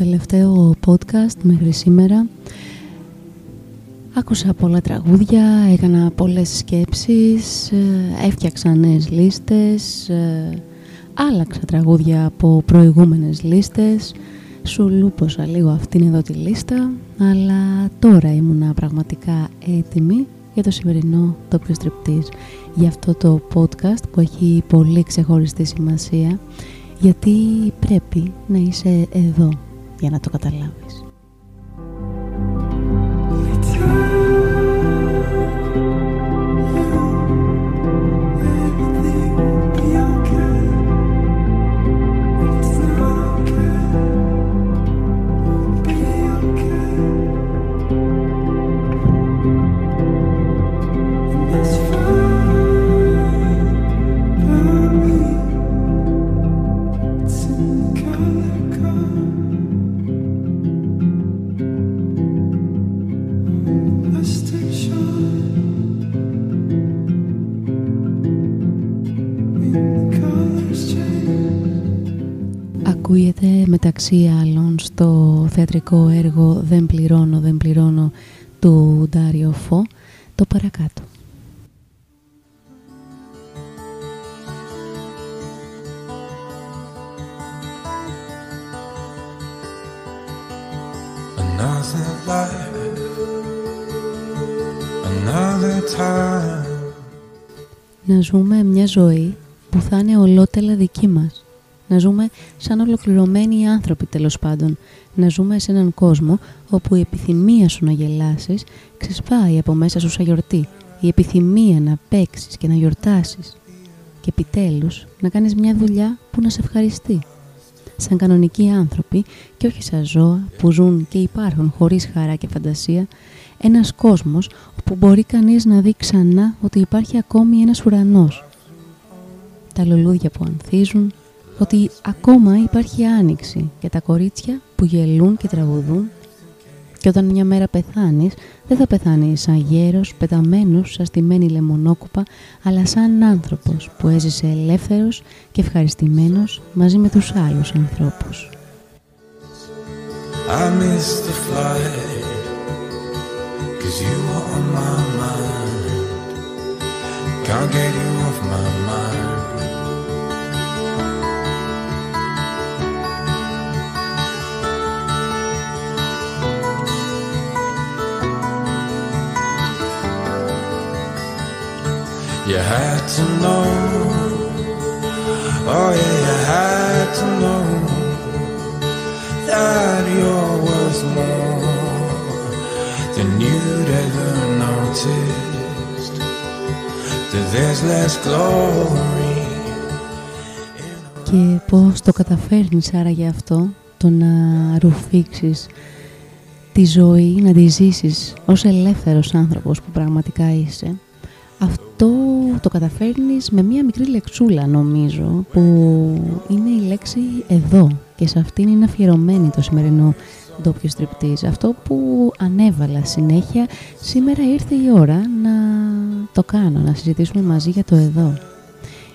τελευταίο podcast μέχρι σήμερα. Άκουσα πολλά τραγούδια, έκανα πολλές σκέψεις, ε, έφτιαξα νέες λίστες, ε, άλλαξα τραγούδια από προηγούμενες λίστες, σου λούποσα λίγο αυτήν εδώ τη λίστα, αλλά τώρα ήμουνα πραγματικά έτοιμη για το σημερινό τοπιο στριπτής, για αυτό το podcast που έχει πολύ ξεχωριστή σημασία, γιατί πρέπει να είσαι εδώ για να το καταλάβεις. Μεταξύ άλλων στο θεατρικό έργο «Δεν πληρώνω, δεν πληρώνω» του Ντάριο Φω, το παρακάτω. Να ζούμε μια ζωή που θα είναι ολότελα δική μας να ζούμε σαν ολοκληρωμένοι άνθρωποι τέλος πάντων, να ζούμε σε έναν κόσμο όπου η επιθυμία σου να γελάσεις ξεσπάει από μέσα σου σαν γιορτή, η επιθυμία να παίξεις και να γιορτάσεις και επιτέλους να κάνεις μια δουλειά που να σε ευχαριστεί. Σαν κανονικοί άνθρωποι και όχι σαν ζώα που ζουν και υπάρχουν χωρίς χαρά και φαντασία, ένας κόσμος όπου μπορεί κανείς να δει ξανά ότι υπάρχει ακόμη ένας ουρανός. Τα λουλούδια που ανθίζουν, ότι ακόμα υπάρχει άνοιξη και τα κορίτσια που γελούν και τραγουδούν και όταν μια μέρα πεθάνεις, δεν θα πεθάνεις σαν γέρος, πεταμένος, σαν στημένη λεμονόκουπα, αλλά σαν άνθρωπος που έζησε ελεύθερος και ευχαριστημένος μαζί με τους άλλους ανθρώπους. I miss the flight Cause you are on my mind Can't get you off my mind You had to know, oh yeah, you had to know that you're worth more than you'd ever noticed. That there's less glory. Και πώς το καταφέρνεις άραγε αυτό, το να ρουφήξεις τη ζωή, να τη ζήσεις ως ελεύθερος άνθρωπος που πραγματικά είσαι αυτό το καταφέρνεις με μία μικρή λεξούλα νομίζω που είναι η λέξη εδώ και σε αυτήν είναι αφιερωμένη το σημερινό ντόπιο στριπτής. Αυτό που ανέβαλα συνέχεια σήμερα ήρθε η ώρα να το κάνω, να συζητήσουμε μαζί για το εδώ.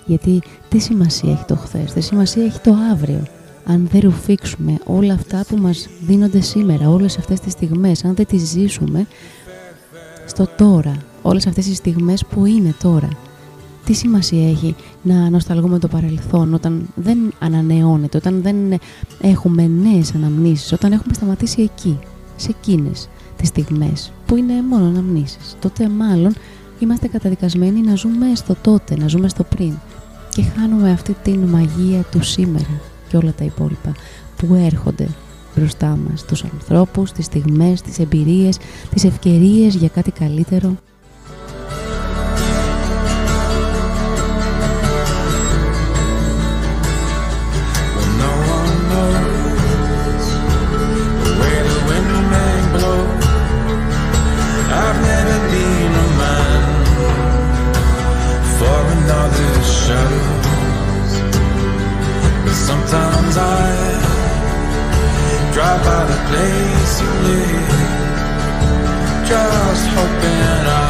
Γιατί τι σημασία έχει το χθες, τι σημασία έχει το αύριο. Αν δεν ρουφήξουμε όλα αυτά που μας δίνονται σήμερα, όλες αυτές τις στιγμές, αν δεν τις ζήσουμε στο τώρα, όλες αυτές τις στιγμές που είναι τώρα. τι σημασία έχει να νοσταλγούμε το παρελθόν όταν δεν ανανεώνεται, όταν δεν έχουμε νέες αναμνήσεις, όταν έχουμε σταματήσει εκεί, σε εκείνες τις στιγμές που είναι μόνο αναμνήσεις. Τότε μάλλον είμαστε καταδικασμένοι να ζούμε στο τότε, να ζούμε στο πριν και χάνουμε αυτή την μαγεία του σήμερα και όλα τα υπόλοιπα που έρχονται μπροστά μας, τους ανθρώπους, τις στιγμές, τις εμπειρίες, τις ευκαιρίες για κάτι καλύτερο drive by the place you live. Just hoping I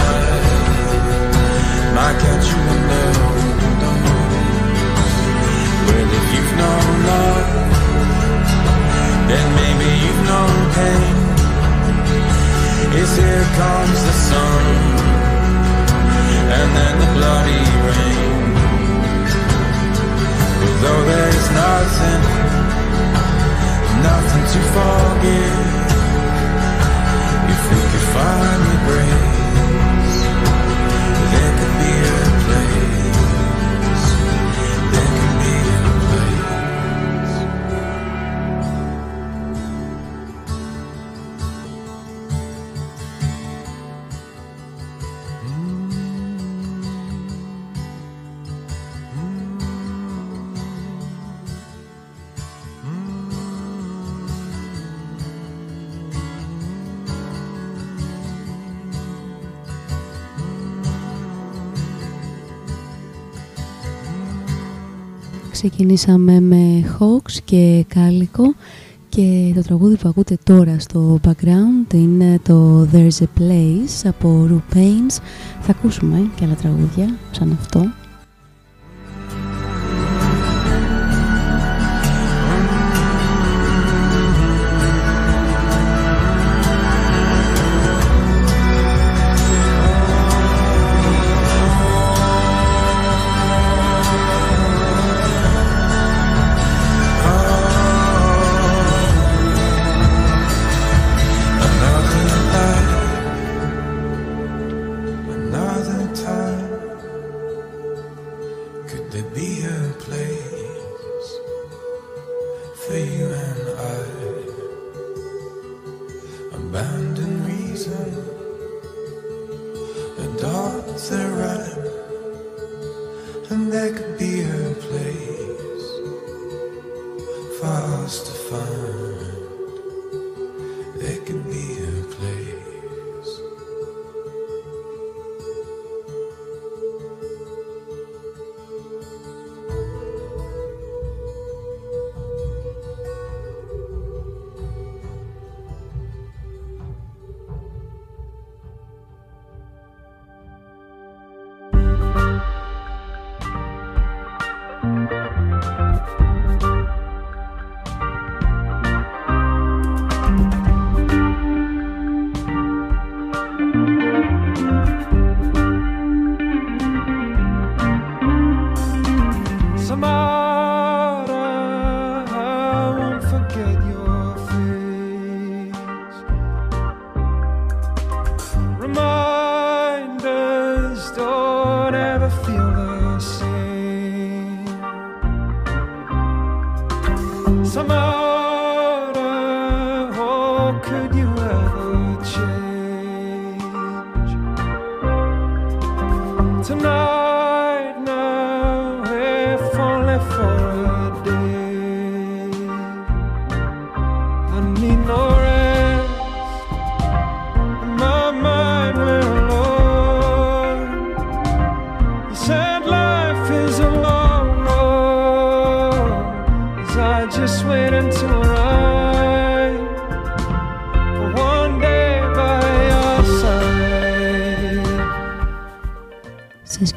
might catch you in the window Well, if you've known love Then maybe you've known pain. Is here comes the sun And then the bloody rain. Though there's nothing nothing to forgive. You think you finally break. Ξεκινήσαμε με Hawks και Κάλικο και το τραγούδι που ακούτε τώρα στο background είναι το There's a Place από Ru Pains. Θα ακούσουμε και άλλα τραγούδια σαν αυτό.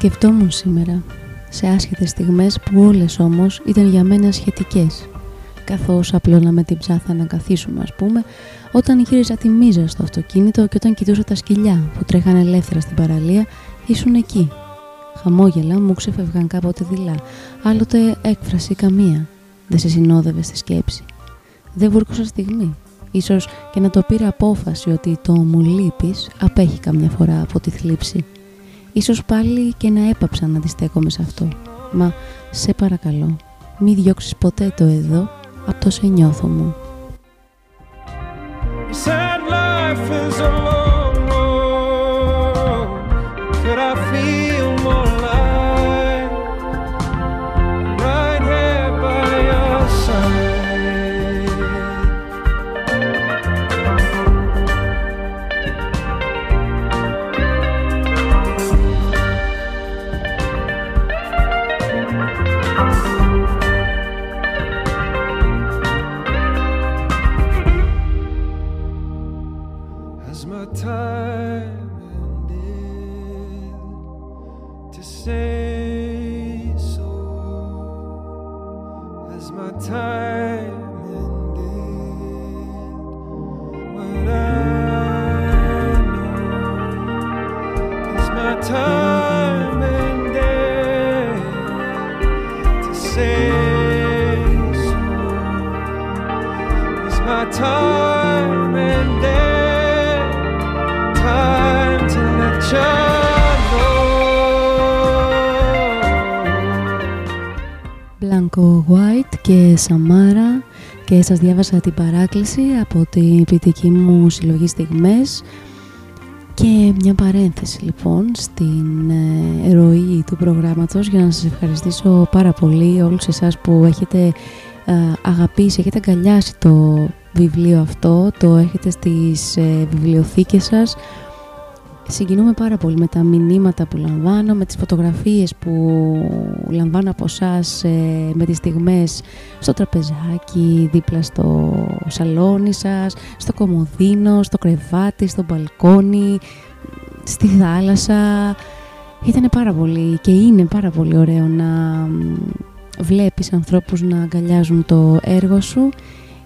Σκεφτόμουν σήμερα σε άσχετες στιγμές που όλες όμως ήταν για μένα σχετικές καθώς απλώναμε την ψάθα να καθίσουμε ας πούμε όταν γύριζα τη μίζα στο αυτοκίνητο και όταν κοιτούσα τα σκυλιά που τρέχανε ελεύθερα στην παραλία ήσουν εκεί χαμόγελα μου ξεφευγαν κάποτε δειλά, άλλοτε έκφραση καμία. Δεν σε συνόδευε στη σκέψη. Δεν βούρκωσα στιγμή. Ίσως και να το πήρε απόφαση ότι το μου λείπεις απέχει καμιά φορά από τη θλίψη. Ίσως πάλι και να έπαψα να αντιστέκομαι σε αυτό. Μα σε παρακαλώ, μη διώξεις ποτέ το εδώ από το σε νιώθω μου. και σας διάβασα την παράκληση από την ποιητική μου συλλογή στιγμές. Και μια παρένθεση λοιπόν στην ε, ροή του προγράμματος για να σας ευχαριστήσω πάρα πολύ όλους εσάς που έχετε ε, αγαπήσει, έχετε αγκαλιάσει το βιβλίο αυτό, το έχετε στις ε, βιβλιοθήκες σας συγκινούμε πάρα πολύ με τα μηνύματα που λαμβάνω, με τις φωτογραφίες που λαμβάνω από εσάς με τις στιγμές στο τραπεζάκι, δίπλα στο σαλόνι σας, στο κομμωδίνο, στο κρεβάτι, στο μπαλκόνι, στη θάλασσα. Ήταν πάρα πολύ και είναι πάρα πολύ ωραίο να βλέπεις ανθρώπους να αγκαλιάζουν το έργο σου.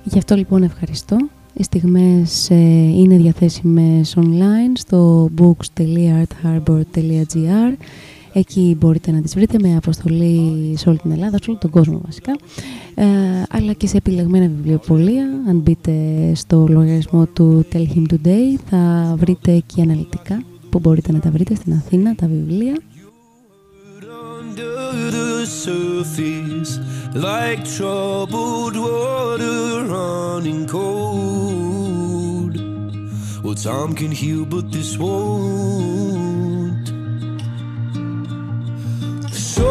Γι' αυτό λοιπόν ευχαριστώ οι στιγμές ε, είναι διαθέσιμες online στο books.artharbor.gr Εκεί μπορείτε να τις βρείτε με αποστολή σε όλη την Ελλάδα, σε όλο τον κόσμο βασικά. Ε, αλλά και σε επιλεγμένα βιβλιοπολία αν μπείτε στο λογαριασμό του Tell Him Today θα βρείτε και αναλυτικά που μπορείτε να τα βρείτε στην Αθήνα τα βιβλία like troubled water running cold. Well, time can heal, but this won't. So,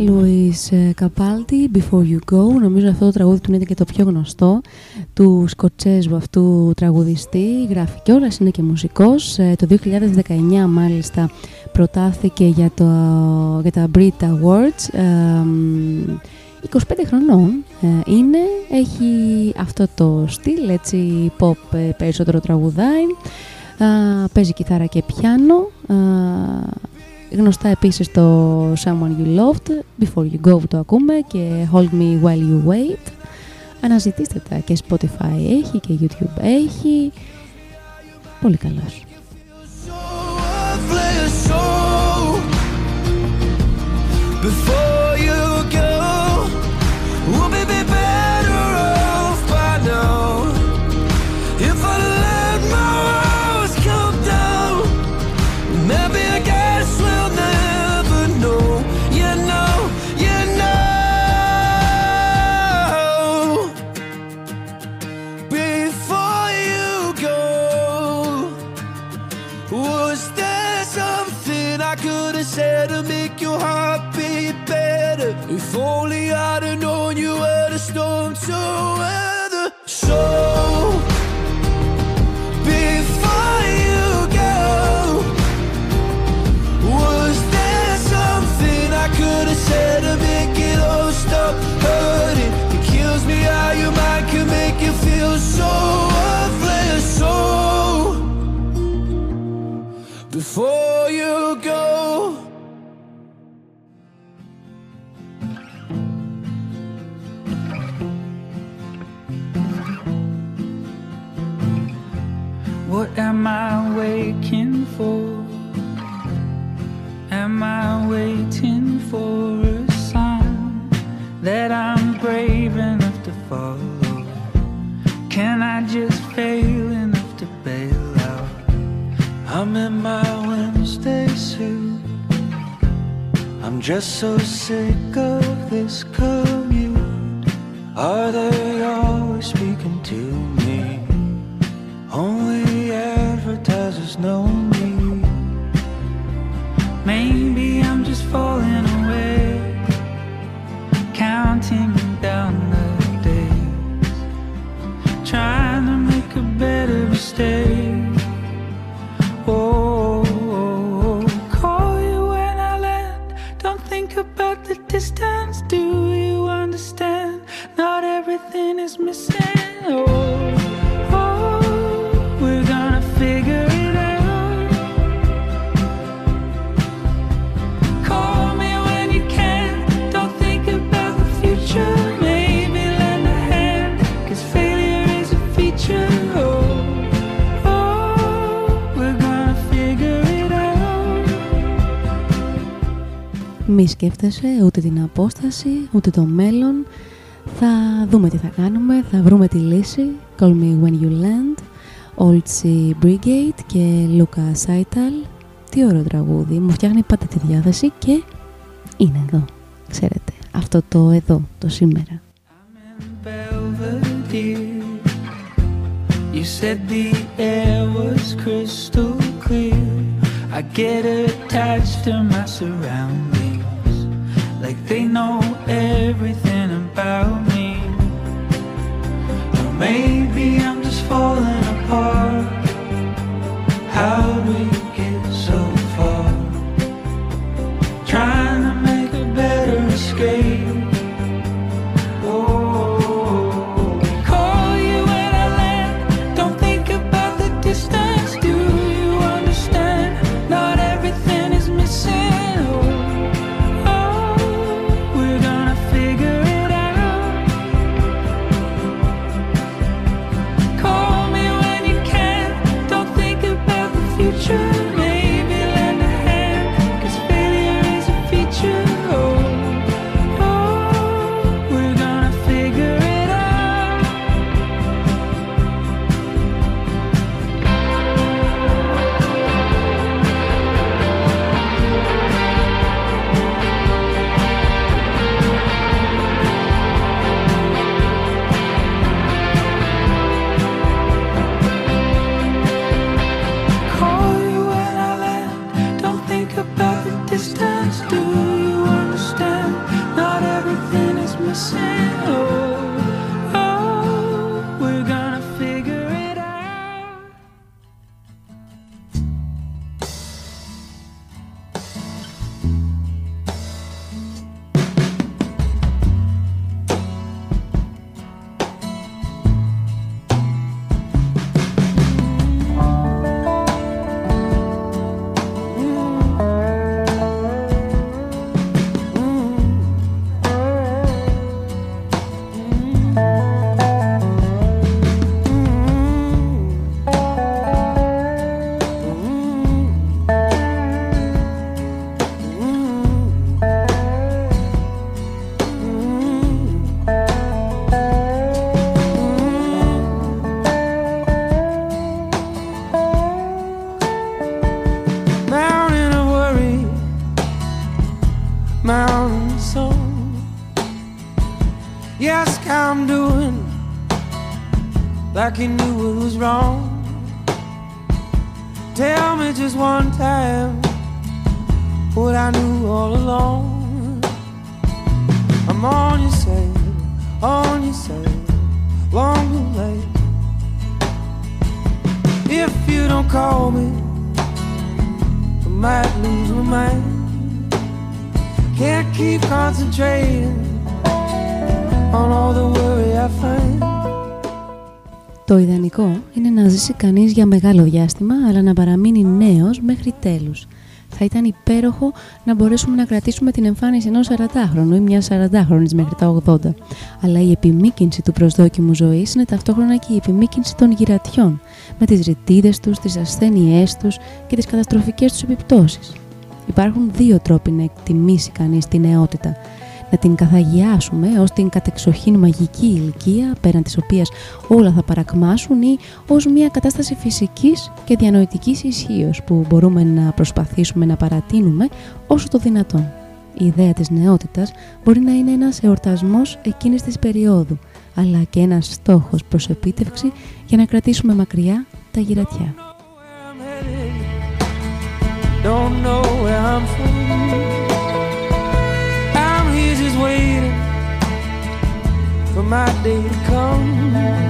Λουίς Καπάλτη, Before You Go. Νομίζω αυτό το τραγούδι του είναι και το πιο γνωστό του Σκοτσέζου αυτού τραγουδιστή. Γράφει κιόλας, είναι και μουσικός. Ε, το 2019 μάλιστα προτάθηκε για, το, για τα Brit Awards. 25 χρονών ε, είναι, έχει αυτό το στυλ, έτσι pop ε, περισσότερο τραγουδάει. παίζει κιθάρα και πιάνο Γνωστά επίσης το Someone You Loved, Before You Go το ακούμε και Hold Me While You Wait. Αναζητήστε τα και Spotify έχει και YouTube έχει. Πολύ καλός. Before What am I waking for? Am I waiting for a sign that I'm brave enough to follow? Can I just fail enough to bail out? I'm in my Wednesday suit. I'm just so sick of this commute. Are they always speaking to me? Only Maybe I'm just falling away, counting down the days, trying to make a better mistake. Μη σκέφτεσαι ούτε την απόσταση, ούτε το μέλλον. Θα δούμε τι θα κάνουμε, θα βρούμε τη λύση. Call me when you land, Old Sea Brigade και Luca Saital. Τι ωραίο τραγούδι, μου φτιάχνει πάντα τη διάθεση και είναι εδώ, ξέρετε, αυτό το εδώ, το σήμερα. Belvedere. You said the air was crystal clear. I get attached to my surroundings, like they know everything about me. Or maybe I'm just falling apart. How'd mountain soul. Yes, I'm doing like you knew it was wrong. Tell me just one time what I knew all along. I'm on your side, on your side, long too late. If you don't call me, I might lose my mind. Can't keep concentrating on all the worry I find. Το ιδανικό είναι να ζήσει κανείς για μεγάλο διάστημα, αλλά να παραμείνει νέος μέχρι τέλους. Θα ήταν υπέροχο να μπορέσουμε να κρατήσουμε την εμφάνιση ενός 40χρονου ή μιας 40χρονης μέχρι τα 80. Αλλά η επιμήκυνση του προσδόκιμου ζωής είναι ταυτόχρονα και η επιμήκυνση των γυρατιών, με τις ρητίδες τους, τις ασθένειές τους και τις καταστροφικές τους επιπτώσεις. Υπάρχουν δύο τρόποι να εκτιμήσει κανείς τη νεότητα να την καθαγιάσουμε ως την κατεξοχήν μαγική ηλικία πέραν της οποίας όλα θα παρακμάσουν ή ως μια κατάσταση φυσικής και διανοητικής ισχύως που μπορούμε να προσπαθήσουμε να παρατείνουμε όσο το δυνατόν. Η ιδέα της νεότητας μπορεί να είναι ένας εορτασμός εκείνης της περίοδου, αλλά και ένας στόχος προς επίτευξη για να κρατήσουμε μακριά τα γυρατιά. Don't know where I'm from. I'm here just waiting for my day to come.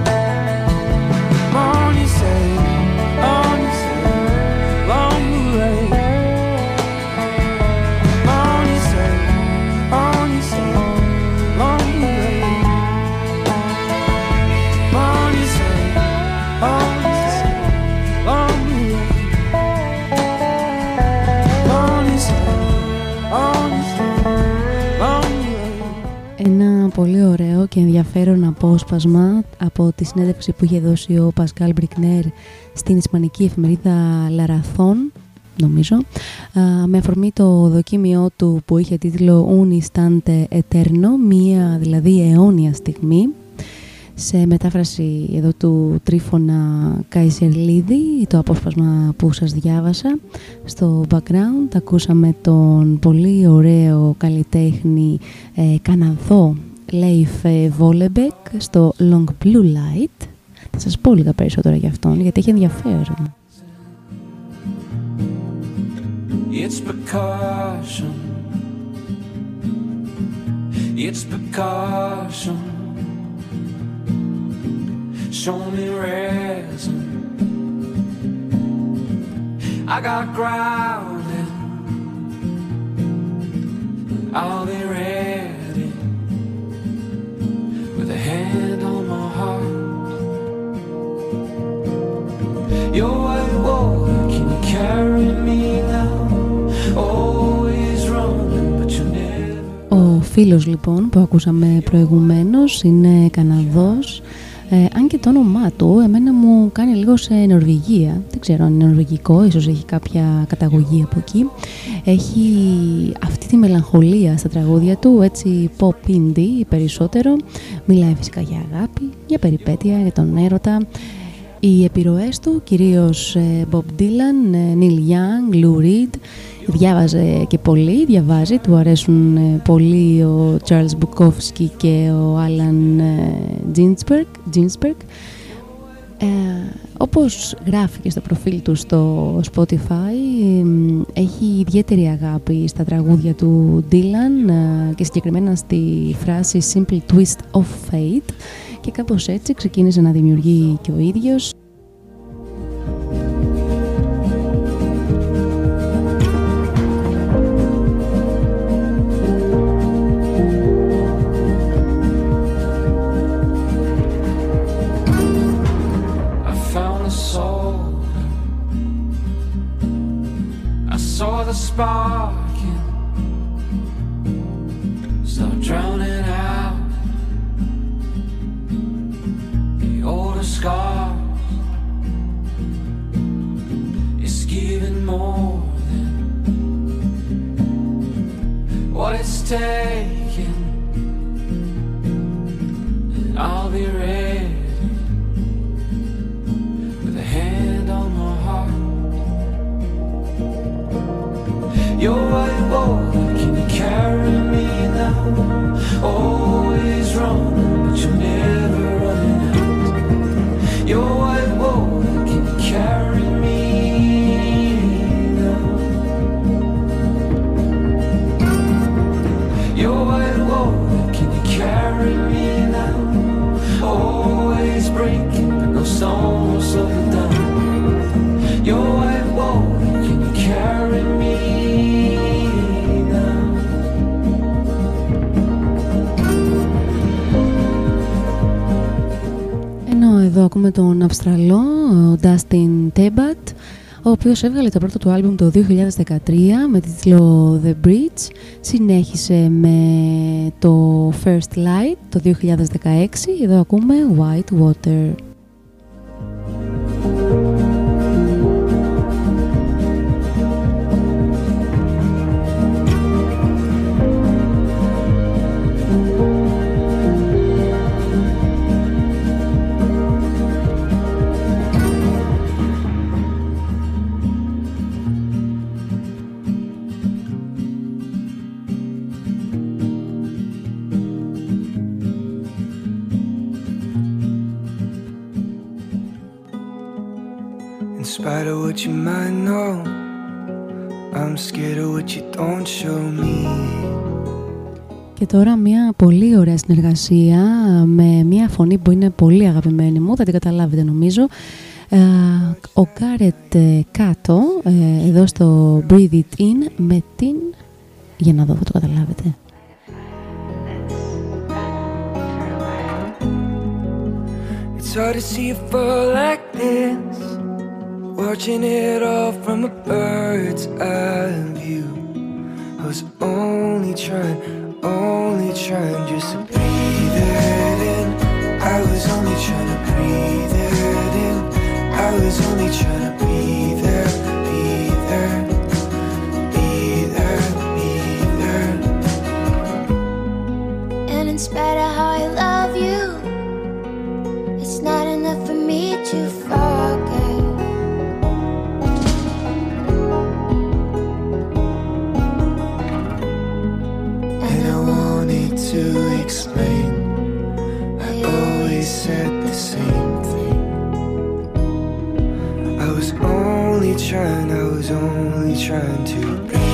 Πολύ ωραίο και ενδιαφέρον απόσπασμα από τη συνέντευξη που είχε δώσει ο Πασκάλ Μπρικνέρ στην ισπανική εφημερίδα Λαραθών, νομίζω, α, με αφορμή το δοκίμιό του που είχε τίτλο Un Instante Eterno, μία δηλαδή αιώνια στιγμή, σε μετάφραση εδώ του Τρίφωνα Καϊσερλίδη, το απόσπασμα που σας διάβασα. Στο background ακούσαμε τον πολύ ωραίο καλλιτέχνη ε, Καναδό Λέιφ Βόλεμπεκ στο Long Blue Light. Θα σας πω λίγα περισσότερα για αυτόν, γιατί έχει ενδιαφέρον. It's precaution. It's precaution. Show me resin. I got grounded. I'll be ready with a hand on my heart. Your white water, can you carry me now? Always running, but you never. Ο φίλος λοιπόν που ακούσαμε προηγουμένως είναι Καναδός ε, αν και το όνομά του εμένα μου κάνει λίγο σε Νορβηγία δεν ξέρω αν είναι νορβηγικό, ίσως έχει κάποια καταγωγή από εκεί. Έχει αυτή τη μελαγχολία στα τραγούδια του έτσι pop indie περισσότερο. Μιλάει φυσικά για αγάπη, για περιπέτεια, για τον έρωτα. Οι επιρροές του, κυρίως ε, Bob Dylan, ε, Neil Young, Lou Reed, διάβαζε και πολύ, διαβάζει, του αρέσουν ε, πολύ ο Charles Bukowski και ο Alan Ginsberg. Ginsberg. Ε, όπως γράφει και στο προφίλ του στο Spotify, εμ, έχει ιδιαίτερη αγάπη στα τραγούδια του Dylan ε, και συγκεκριμένα στη φράση Simple Twist of Fate και κάπως έτσι ξεκίνησε να δημιουργεί και ο ίδιος Αυστραλό, ο Dustin Tebat, ο οποίος έβγαλε το πρώτο του άλμπουμ το 2013 με τίτλο The Bridge, συνέχισε με το First Light το 2016, εδώ ακούμε White Water. Και τώρα μια πολύ ωραία συνεργασία με μια φωνή που είναι πολύ αγαπημένη μου, θα την καταλάβετε νομίζω. Ε, ο Γκάρετ Κάτω, ε, εδώ στο Breathe It In, με την... Για να δω, θα το καταλάβετε. It's hard to see it fall like this. Watching it all from a bird's eye view. Was only trying, only trying just to breathe it in. I was only trying to breathe it in. I was only trying to be there, be there, be there, be there. And in spite of how I love you, to explain. I always said the same thing. I was only trying, I was only trying to breathe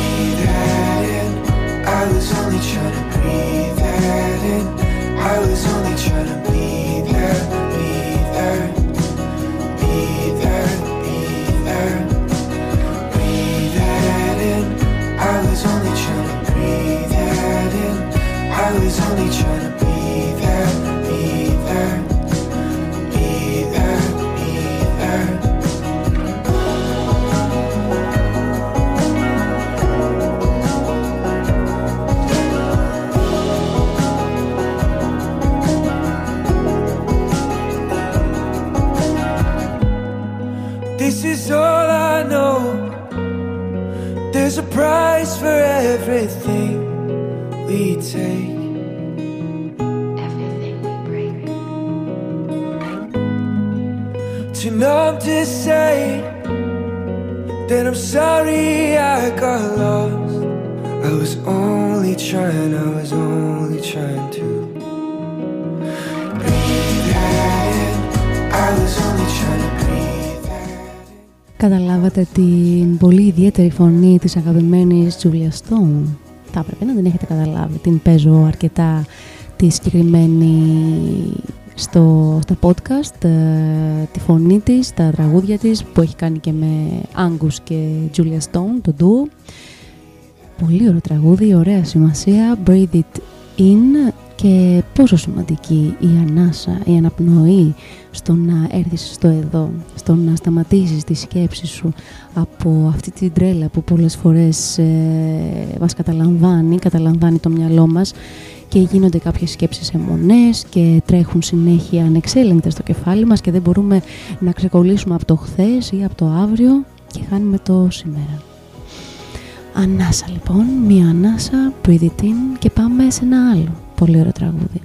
της αγαπημένης Julia Stone. Θα έπρεπε να την έχετε καταλάβει. Την παίζω αρκετά τη συγκεκριμένη στο, στα podcast, ε, τη φωνή της, τα τραγούδια της που έχει κάνει και με Angus και Julia Stone, το duo. Πολύ ωραίο τραγούδι, ωραία σημασία, Breathe It In και πόσο σημαντική η ανάσα, η αναπνοή στο να έρθεις στο εδώ, στο να σταματήσεις τη σκέψη σου από αυτή την τρέλα που πολλές φορές ε, μας καταλαμβάνει, καταλαμβάνει το μυαλό μας και γίνονται κάποιες σκέψεις αιμονές και τρέχουν συνέχεια ανεξέλεγκτα στο κεφάλι μας και δεν μπορούμε να ξεκολλήσουμε από το χθες ή από το αύριο και χάνουμε το σήμερα. Ανάσα λοιπόν, μία ανάσα, breathe it in και πάμε σε ένα άλλο πολύ ωραίο τραγούδι.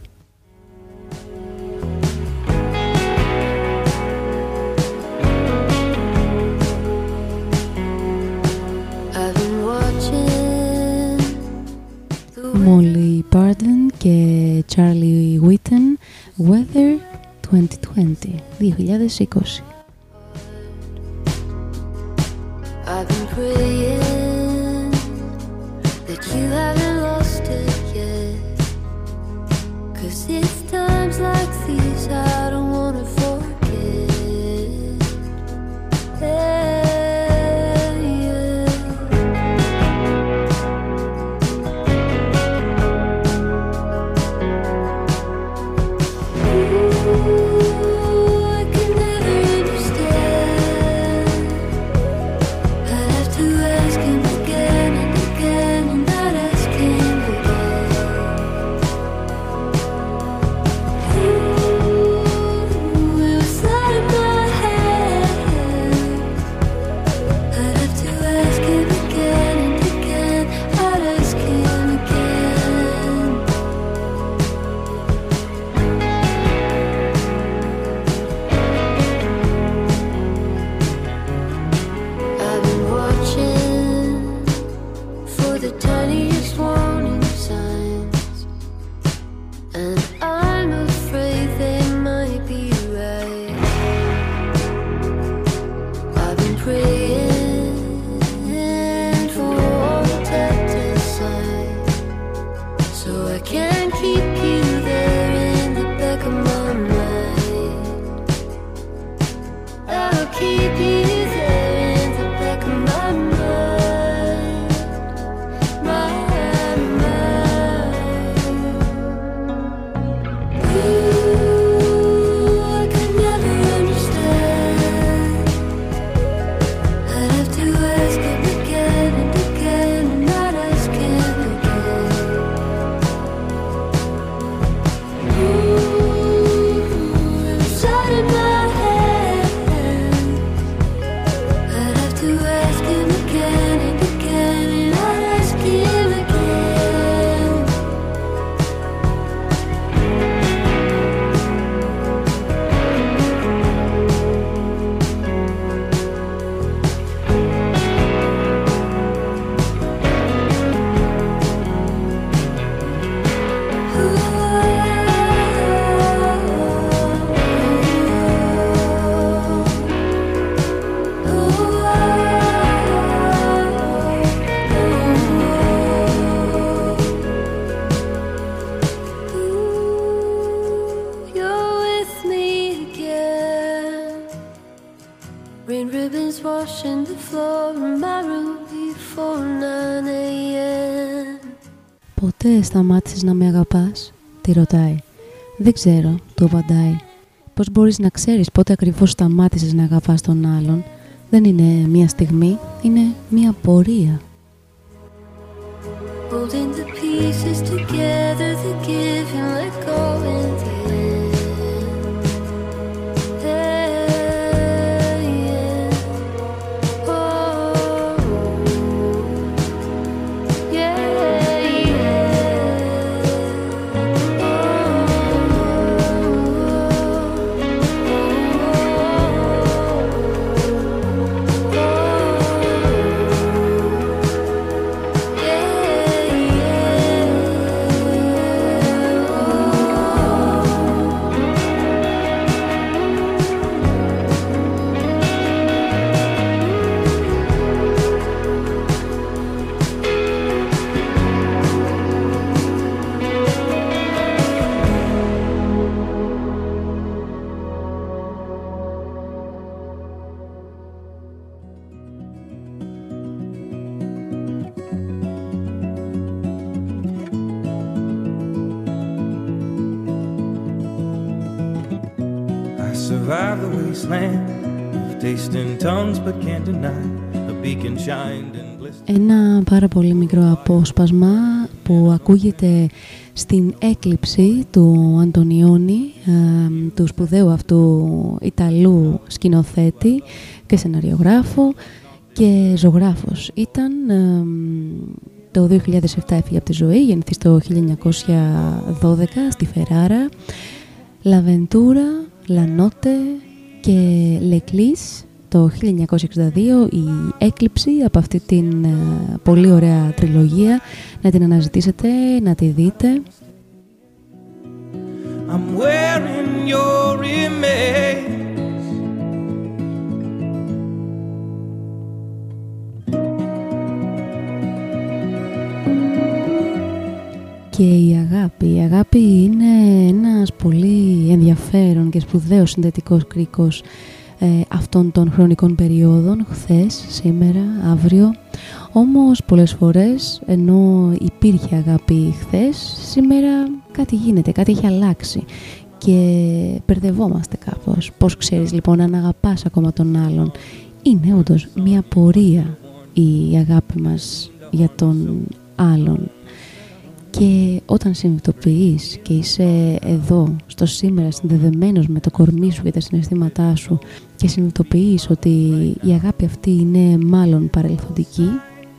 I've been watching the Molly Parton και Charlie Whitten Weather 2020 2020 together. Ποτέ σταμάτησες να με αγαπάς, τη ρωτάει. Δεν ξέρω, του απαντάει. Πώς μπορείς να ξέρεις πότε ακριβώς σταμάτησες να αγαπάς τον άλλον; Δεν είναι μία στιγμή, είναι μία πορεία. Holding the pieces together, the give and let go in the Ένα πάρα πολύ μικρό απόσπασμα που ακούγεται στην έκλειψη του Αντωνιώνη, ε, του σπουδαίου αυτού Ιταλού σκηνοθέτη και σεναριογράφου και ζωγράφος. Ήταν ε, το 2007 έφυγε από τη ζωή, γεννηθεί το 1912 στη Φεράρα, Λαβεντούρα, Λανότε και Λεκλής το 1962 η έκλειψη από αυτή την ε, πολύ ωραία τριλογία να την αναζητήσετε, να τη δείτε I'm wearing your image. και η αγάπη. Η αγάπη είναι ένας πολύ ενδιαφέρον και σπουδαίος συνδετικός κρίκος ε, αυτών των χρονικών περιόδων, χθες, σήμερα, αύριο. Όμως πολλές φορές, ενώ υπήρχε αγάπη χθες, σήμερα κάτι γίνεται, κάτι έχει αλλάξει και μπερδευόμαστε κάπως. Πώς ξέρεις λοιπόν αν αγαπάς ακόμα τον άλλον. Είναι όντως μια πορεία η αγάπη μας για τον άλλον. Και όταν συνειδητοποιείς και είσαι εδώ, στο σήμερα, συνδεδεμένος με το κορμί σου και τα συναισθήματά σου και συνειδητοποιείς ότι η αγάπη αυτή είναι μάλλον παρελθοντική,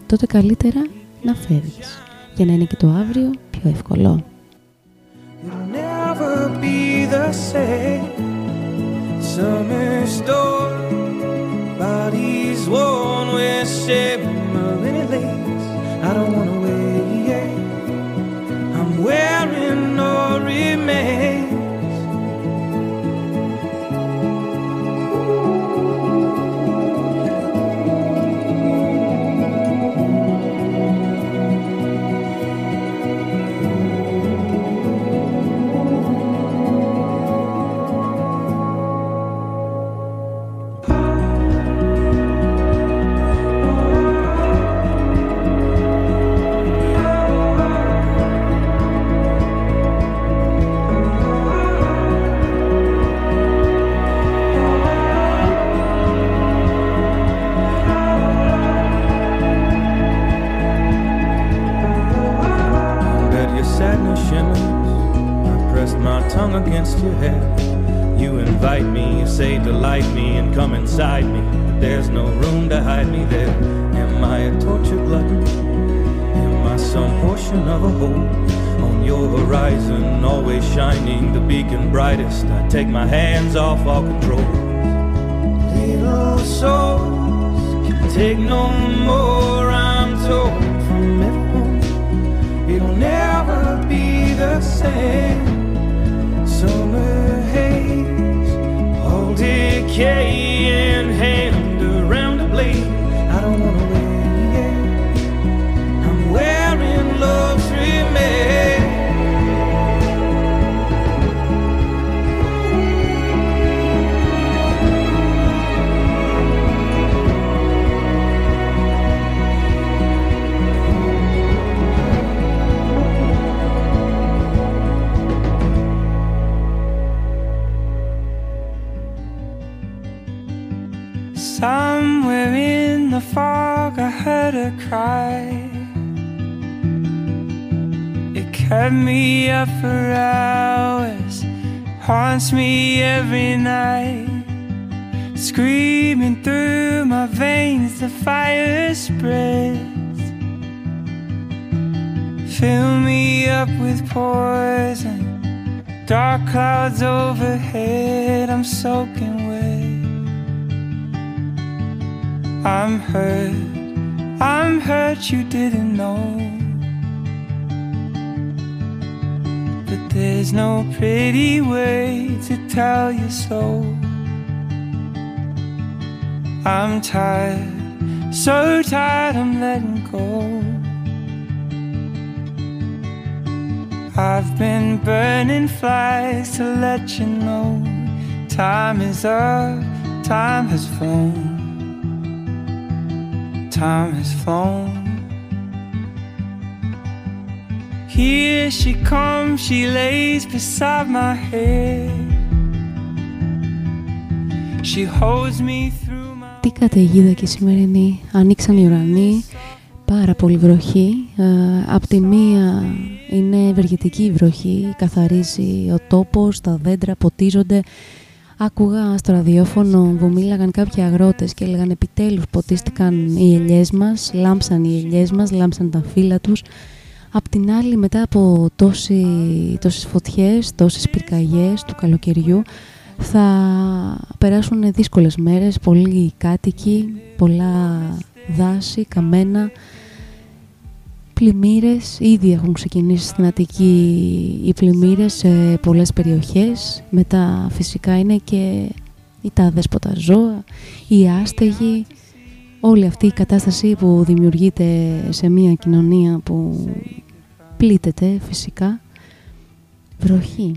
τότε καλύτερα να φεύγεις. Για να είναι και το αύριο πιο εύκολο. It'll never be the same. Summer storm, bodies worn with shimmering lace. I don't wanna wait. wherein no remains. My tongue against your head. You invite me, you say delight me and come inside me. But there's no room to hide me there. Am I a tortured glutton? Am I some portion of a whole? On your horizon, always shining, the beacon brightest. I take my hands off all control. Little souls can take no more. I'm torn from everyone. It'll never be the same. Decay her cry. It kept me up for hours, haunts me every night. Screaming through my veins, the fire spreads. Fill me up with poison. Dark clouds overhead, I'm soaking wet. I'm hurt, I'm hurt you didn't know. But there's no pretty way to tell you so. I'm tired, so tired I'm letting go. I've been burning flags to let you know time is up, time has flown. Time has flown. Here she comes, she lays beside my head. She holds me through my. Τι καταιγίδα και η σημερινή. Ανοίξαν οι ουρανοί, πάρα πολύ βροχή. Ε, απ' τη μία είναι ευεργετική η βροχή, καθαρίζει ο τόπος, τα δέντρα ποτίζονται. Άκουγα στο ραδιόφωνο που μίλαγαν κάποιοι αγρότες και έλεγαν επιτέλους ποτίστηκαν οι ελιές μας, λάμψαν οι ελιές μας, λάμψαν τα φύλλα τους. Απ' την άλλη μετά από τόση, τόσες φωτιές, τόσες πυρκαγιές του καλοκαιριού θα περάσουν δύσκολες μέρες, πολλοί κάτοικοι, πολλά δάση, καμένα, πλημμύρες. Ήδη έχουν ξεκινήσει στην Αττική οι πλημμύρες σε πολλές περιοχές. Μετά φυσικά είναι και οι τα δέσποτα ζώα, οι άστεγοι, όλη αυτή η κατάσταση που δημιουργείται σε μια κοινωνία που πλήττεται φυσικά. Βροχή.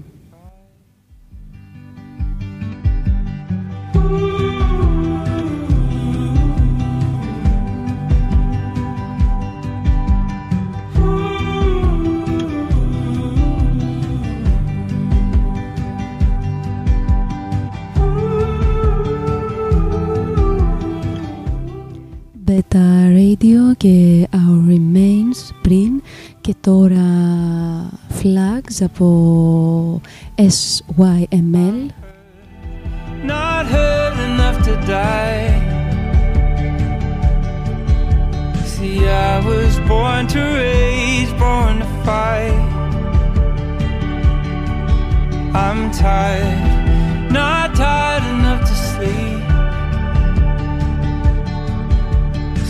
Beta Radio και Our Remains πριν και τώρα Flags από SYML Not hurt enough to die. See, I was born to rage, born to fight. I'm tired, not tired enough to sleep.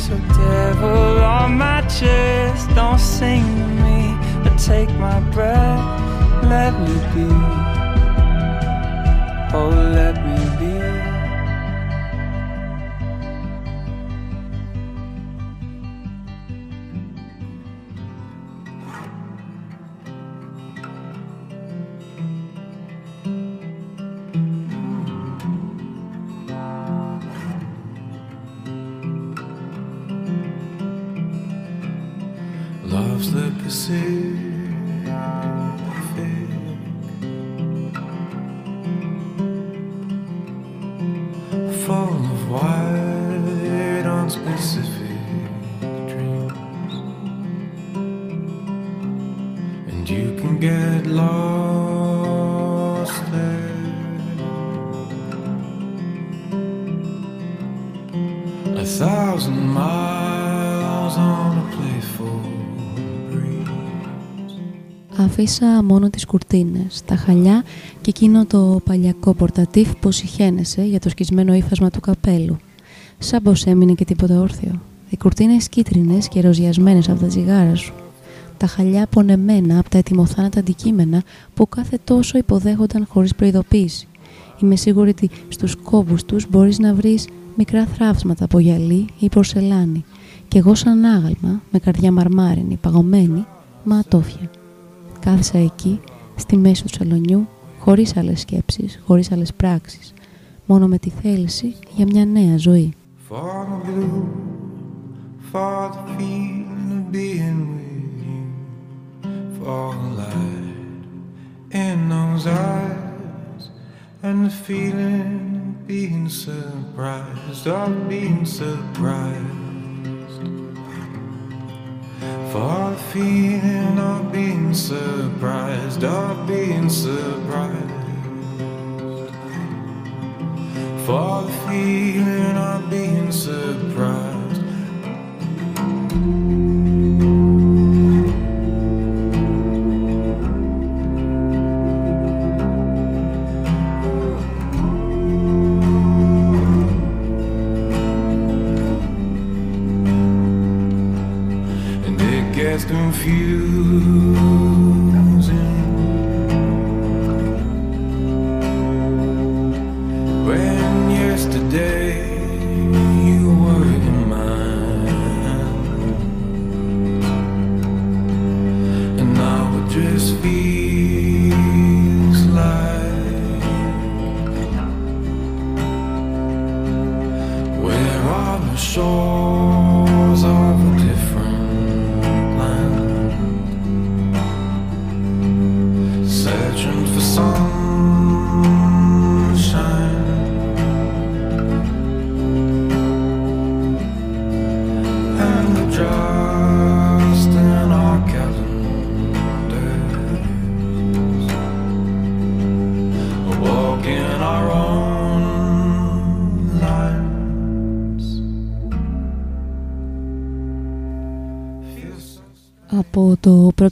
So, devil on my chest, don't sing to me, but take my breath, let me be. Oh, let me be. Αφήσα μόνο τις κουρτίνες, τα χαλιά και εκείνο το παλιακό πορτατίφ που συχαίνεσαι για το σκισμένο ύφασμα του καπέλου. Σαν πως έμεινε και τίποτα όρθιο. Οι κουρτίνες κίτρινες και ροζιασμένες από τα τσιγάρα σου. Τα χαλιά πονεμένα από τα ετοιμοθάνατα αντικείμενα που κάθε τόσο υποδέχονταν χωρίς προειδοποίηση. Είμαι σίγουρη ότι στους κόμπους τους μπορείς να βρεις μικρά θράψματα από γυαλί ή πορσελάνη και εγώ σαν άγαλμα, με καρδιά μαρμάρινη, παγωμένη, μα ατόφια. Κάθισα εκεί, στη μέση του σαλονιού, χωρίς άλλες σκέψεις, χωρίς άλλες πράξεις, μόνο με τη θέληση για μια νέα ζωή. Μόνο με τη θέληση για μια νέα ζωή. Feeling of being surprised, of being surprised. For the feeling of being surprised.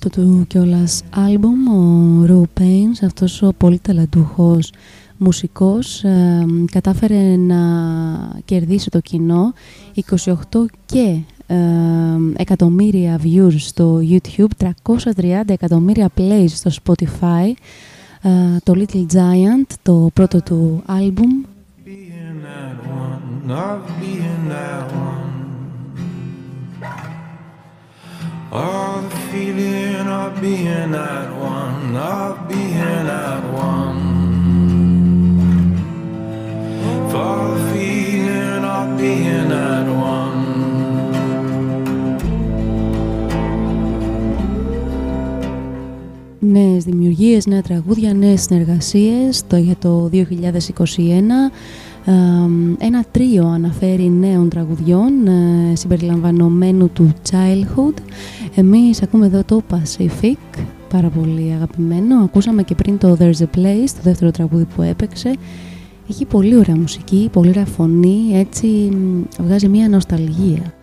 Πρώτο του κιόλας άλμπουμ, ο Ρο Pains, αυτός ο πολύ ταλαντούχος μουσικός, ε, κατάφερε να κερδίσει το κοινό 28 και ε, εκατομμύρια views στο YouTube, 330 εκατομμύρια plays στο Spotify, ε, το Little Giant, το πρώτο του άλμπουμ, being δημιουργίε δημιουργίες, νέα τραγούδια, νέες συνεργασίες το, για το 2021. Ε, ένα τρίο αναφέρει νέων τραγουδιών ε, συμπεριλαμβανομένου του Childhood. Εμείς ακούμε εδώ το Pacific, πάρα πολύ αγαπημένο. Ακούσαμε και πριν το There's a Place, το δεύτερο τραγούδι που έπαιξε. Έχει πολύ ωραία μουσική, πολύ ωραία φωνή, έτσι μ, βγάζει μια νοσταλγία.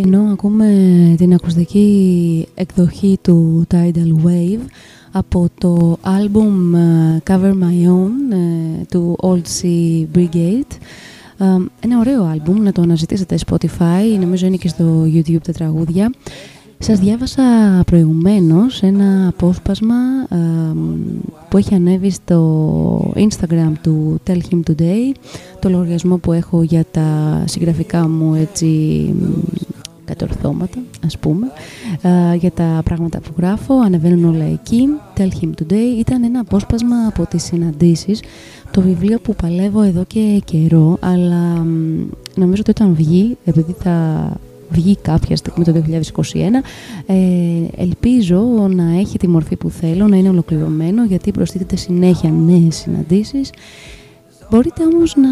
Και ενώ ακούμε την ακουστική εκδοχή του Tidal Wave από το άλμπουμ ε, Cover My Own ε, του Old Sea Brigade ε, ένα ωραίο άλμπουμ, να το αναζητήσετε Spotify, νομίζω είναι και στο YouTube τα τραγούδια. Σας διάβασα προηγουμένως ένα απόσπασμα ε, που έχει ανέβει στο Instagram του Tell Him Today, το λογαριασμό που έχω για τα συγγραφικά μου έτσι μ, κατορθώματα, ας πούμε, ε, για τα πράγματα που γράφω, ανεβαίνουν όλα εκεί. Tell Him Today ήταν ένα απόσπασμα από τις συναντήσεις, το βιβλίο που παλεύω εδώ και καιρό, αλλά μ, νομίζω ότι όταν βγει, επειδή θα βγει κάποια στιγμή το 2021, ε, ελπίζω να έχει τη μορφή που θέλω, να είναι ολοκληρωμένο, γιατί προστίθεται συνέχεια νέες συναντήσεις. Μπορείτε όμως να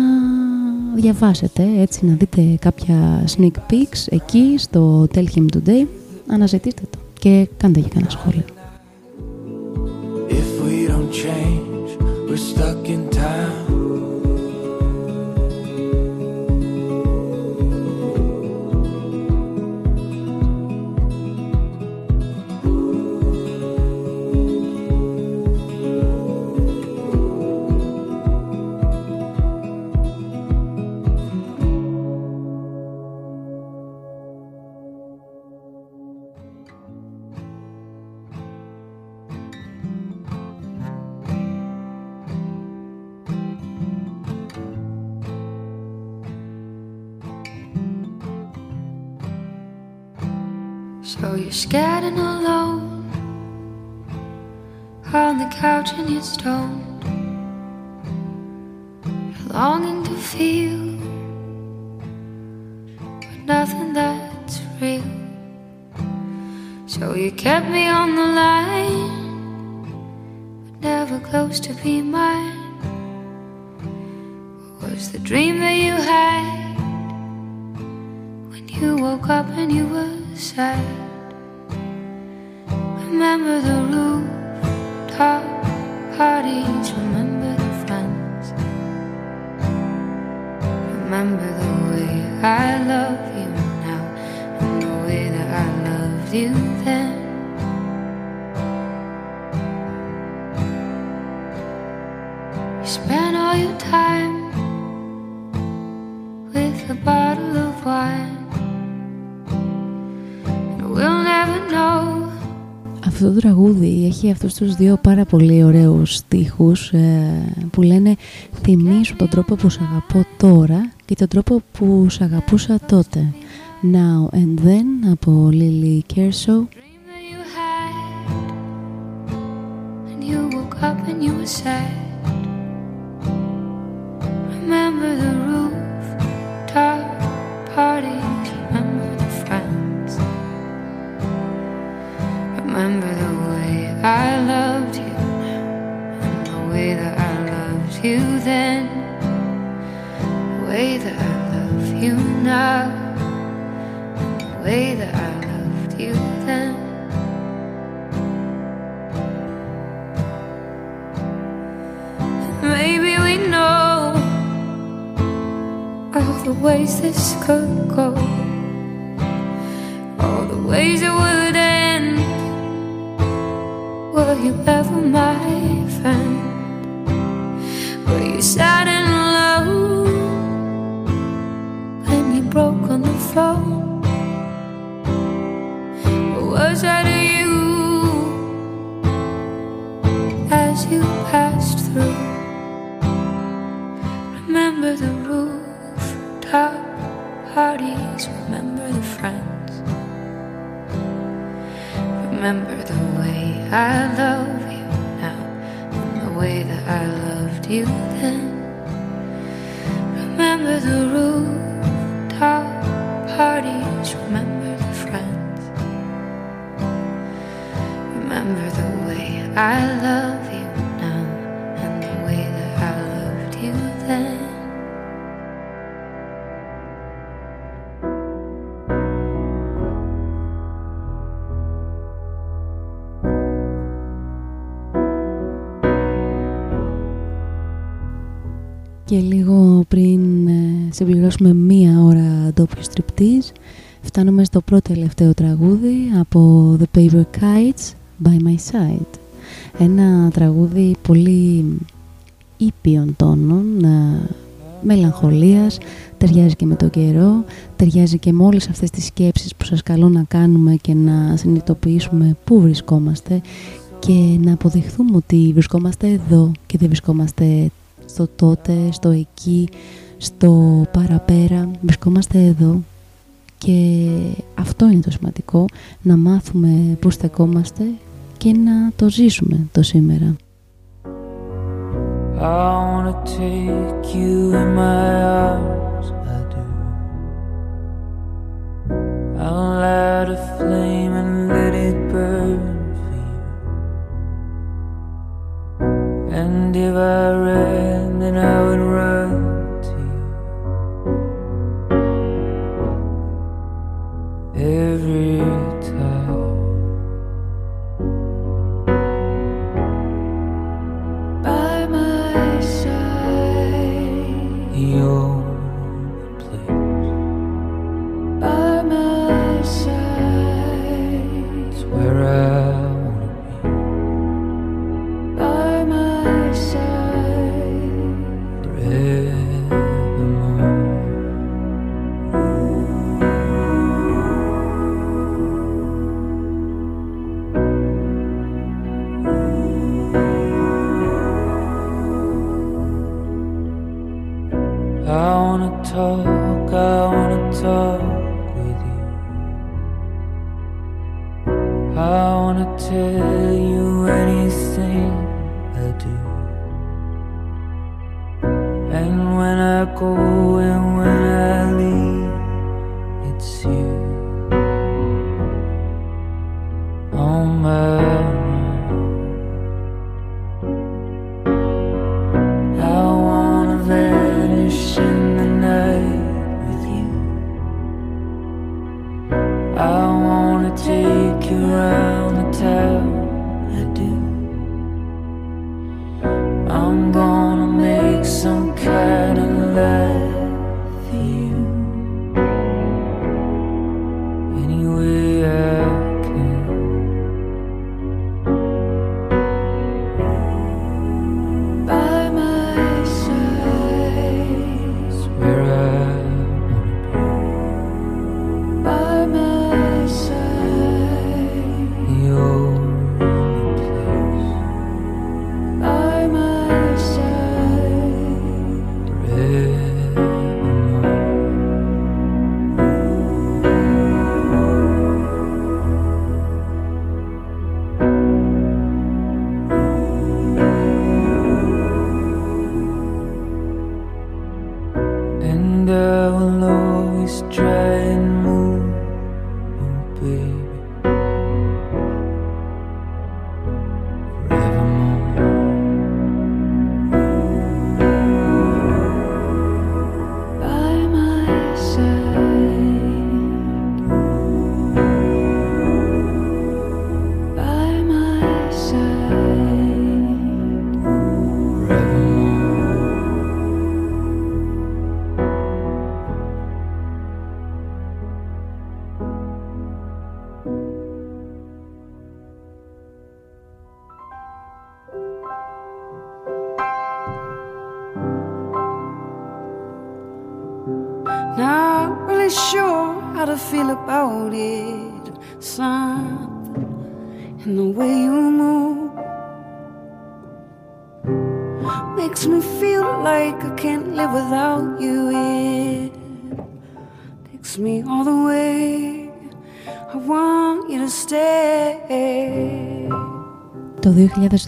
διαβάσετε, έτσι να δείτε κάποια sneak peeks εκεί στο Tell Him Today, αναζητήστε το και κάντε και κανένα σχόλιο. If we don't change, we're stuck in time. You're scared and alone on the couch and you're stoned. You're longing to feel, but nothing that's real. So you kept me on the line, but never close to be mine. What was the dream that you had when you woke up and you were sad? Remember the rooftop parties, remember the friends. Remember the way I love you now and the way that I loved you then. You spent all your time with a bottle Αυτό το τραγούδι έχει αυτούς τους δύο πάρα πολύ ωραίους στίχους ε, που λένε «Θυμήσου τον τρόπο που σ' αγαπώ τώρα και τον τρόπο που σ' αγαπούσα τότε». Now and Then από Lily Kershaw. Dream that you had remember the way I loved you and the way that I loved you then the way that I love you now and the way that I loved you then Maybe we know all the ways this could go, all the ways it would end. Were you ever my friend? Were you sad You can. Ε, συμπληρώσουμε μία ώρα ντόπιο στριπτής, φτάνουμε στο πρώτο τελευταίο τραγούδι από The Paper Kites By My Side. Ένα τραγούδι πολύ ήπιων τόνων, ε, μελαγχολίας, ταιριάζει και με το καιρό, ταιριάζει και με όλες αυτές τις σκέψεις που σας καλώ να κάνουμε και να συνειδητοποιήσουμε πού βρισκόμαστε και να αποδεχθούμε ότι βρισκόμαστε εδώ και δεν βρισκόμαστε στο τότε, στο εκεί, στο παραπέρα. Βρισκόμαστε εδώ και αυτό είναι το σημαντικό, να μάθουμε πού στεκόμαστε και να το ζήσουμε το σήμερα. I wanna take you in my arms, I do. I'll light a flame and let it burn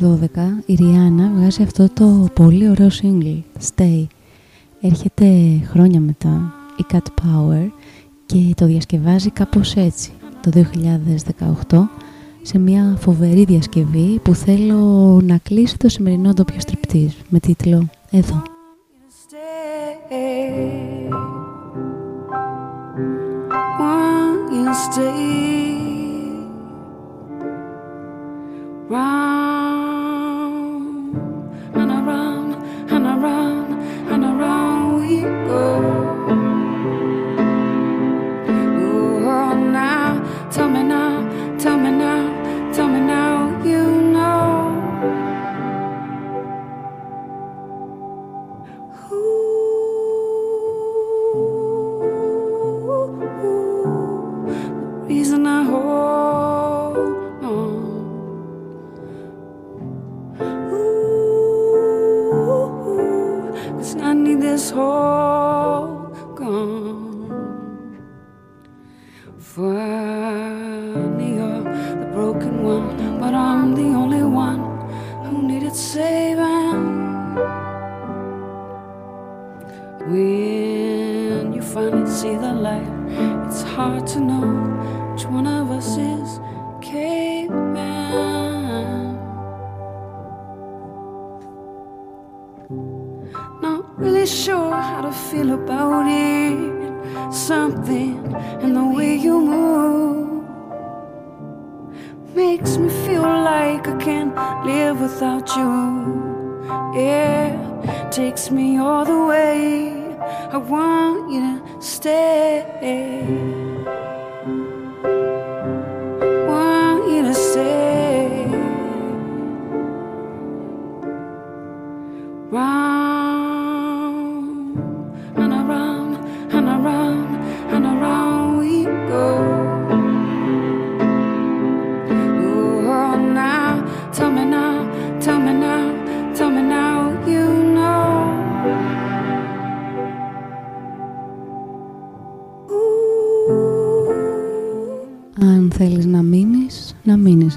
12 η Ριάννα βγάζει αυτό το πολύ ωραίο single, Stay. Έρχεται χρόνια μετά η Cat Power και το διασκευάζει κάπως έτσι το 2018 σε μια φοβερή διασκευή που θέλω να κλείσει το σημερινό ντόπιο στριπτής με τίτλο «Εδώ».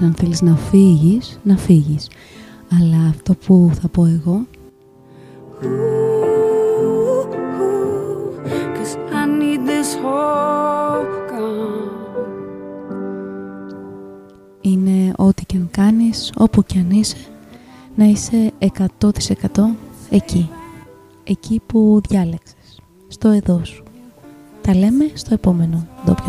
Μείνεις. Αν θέλεις να φύγεις, να φύγεις. Αλλά αυτό που θα πω εγώ Ooh, Cause I need this whole gone. είναι ό,τι και αν κάνεις, όπου και αν είσαι, να είσαι 100% εκεί. Εκεί που διάλεξες. Στο εδώ σου. Τα λέμε στο επόμενο ντόπιο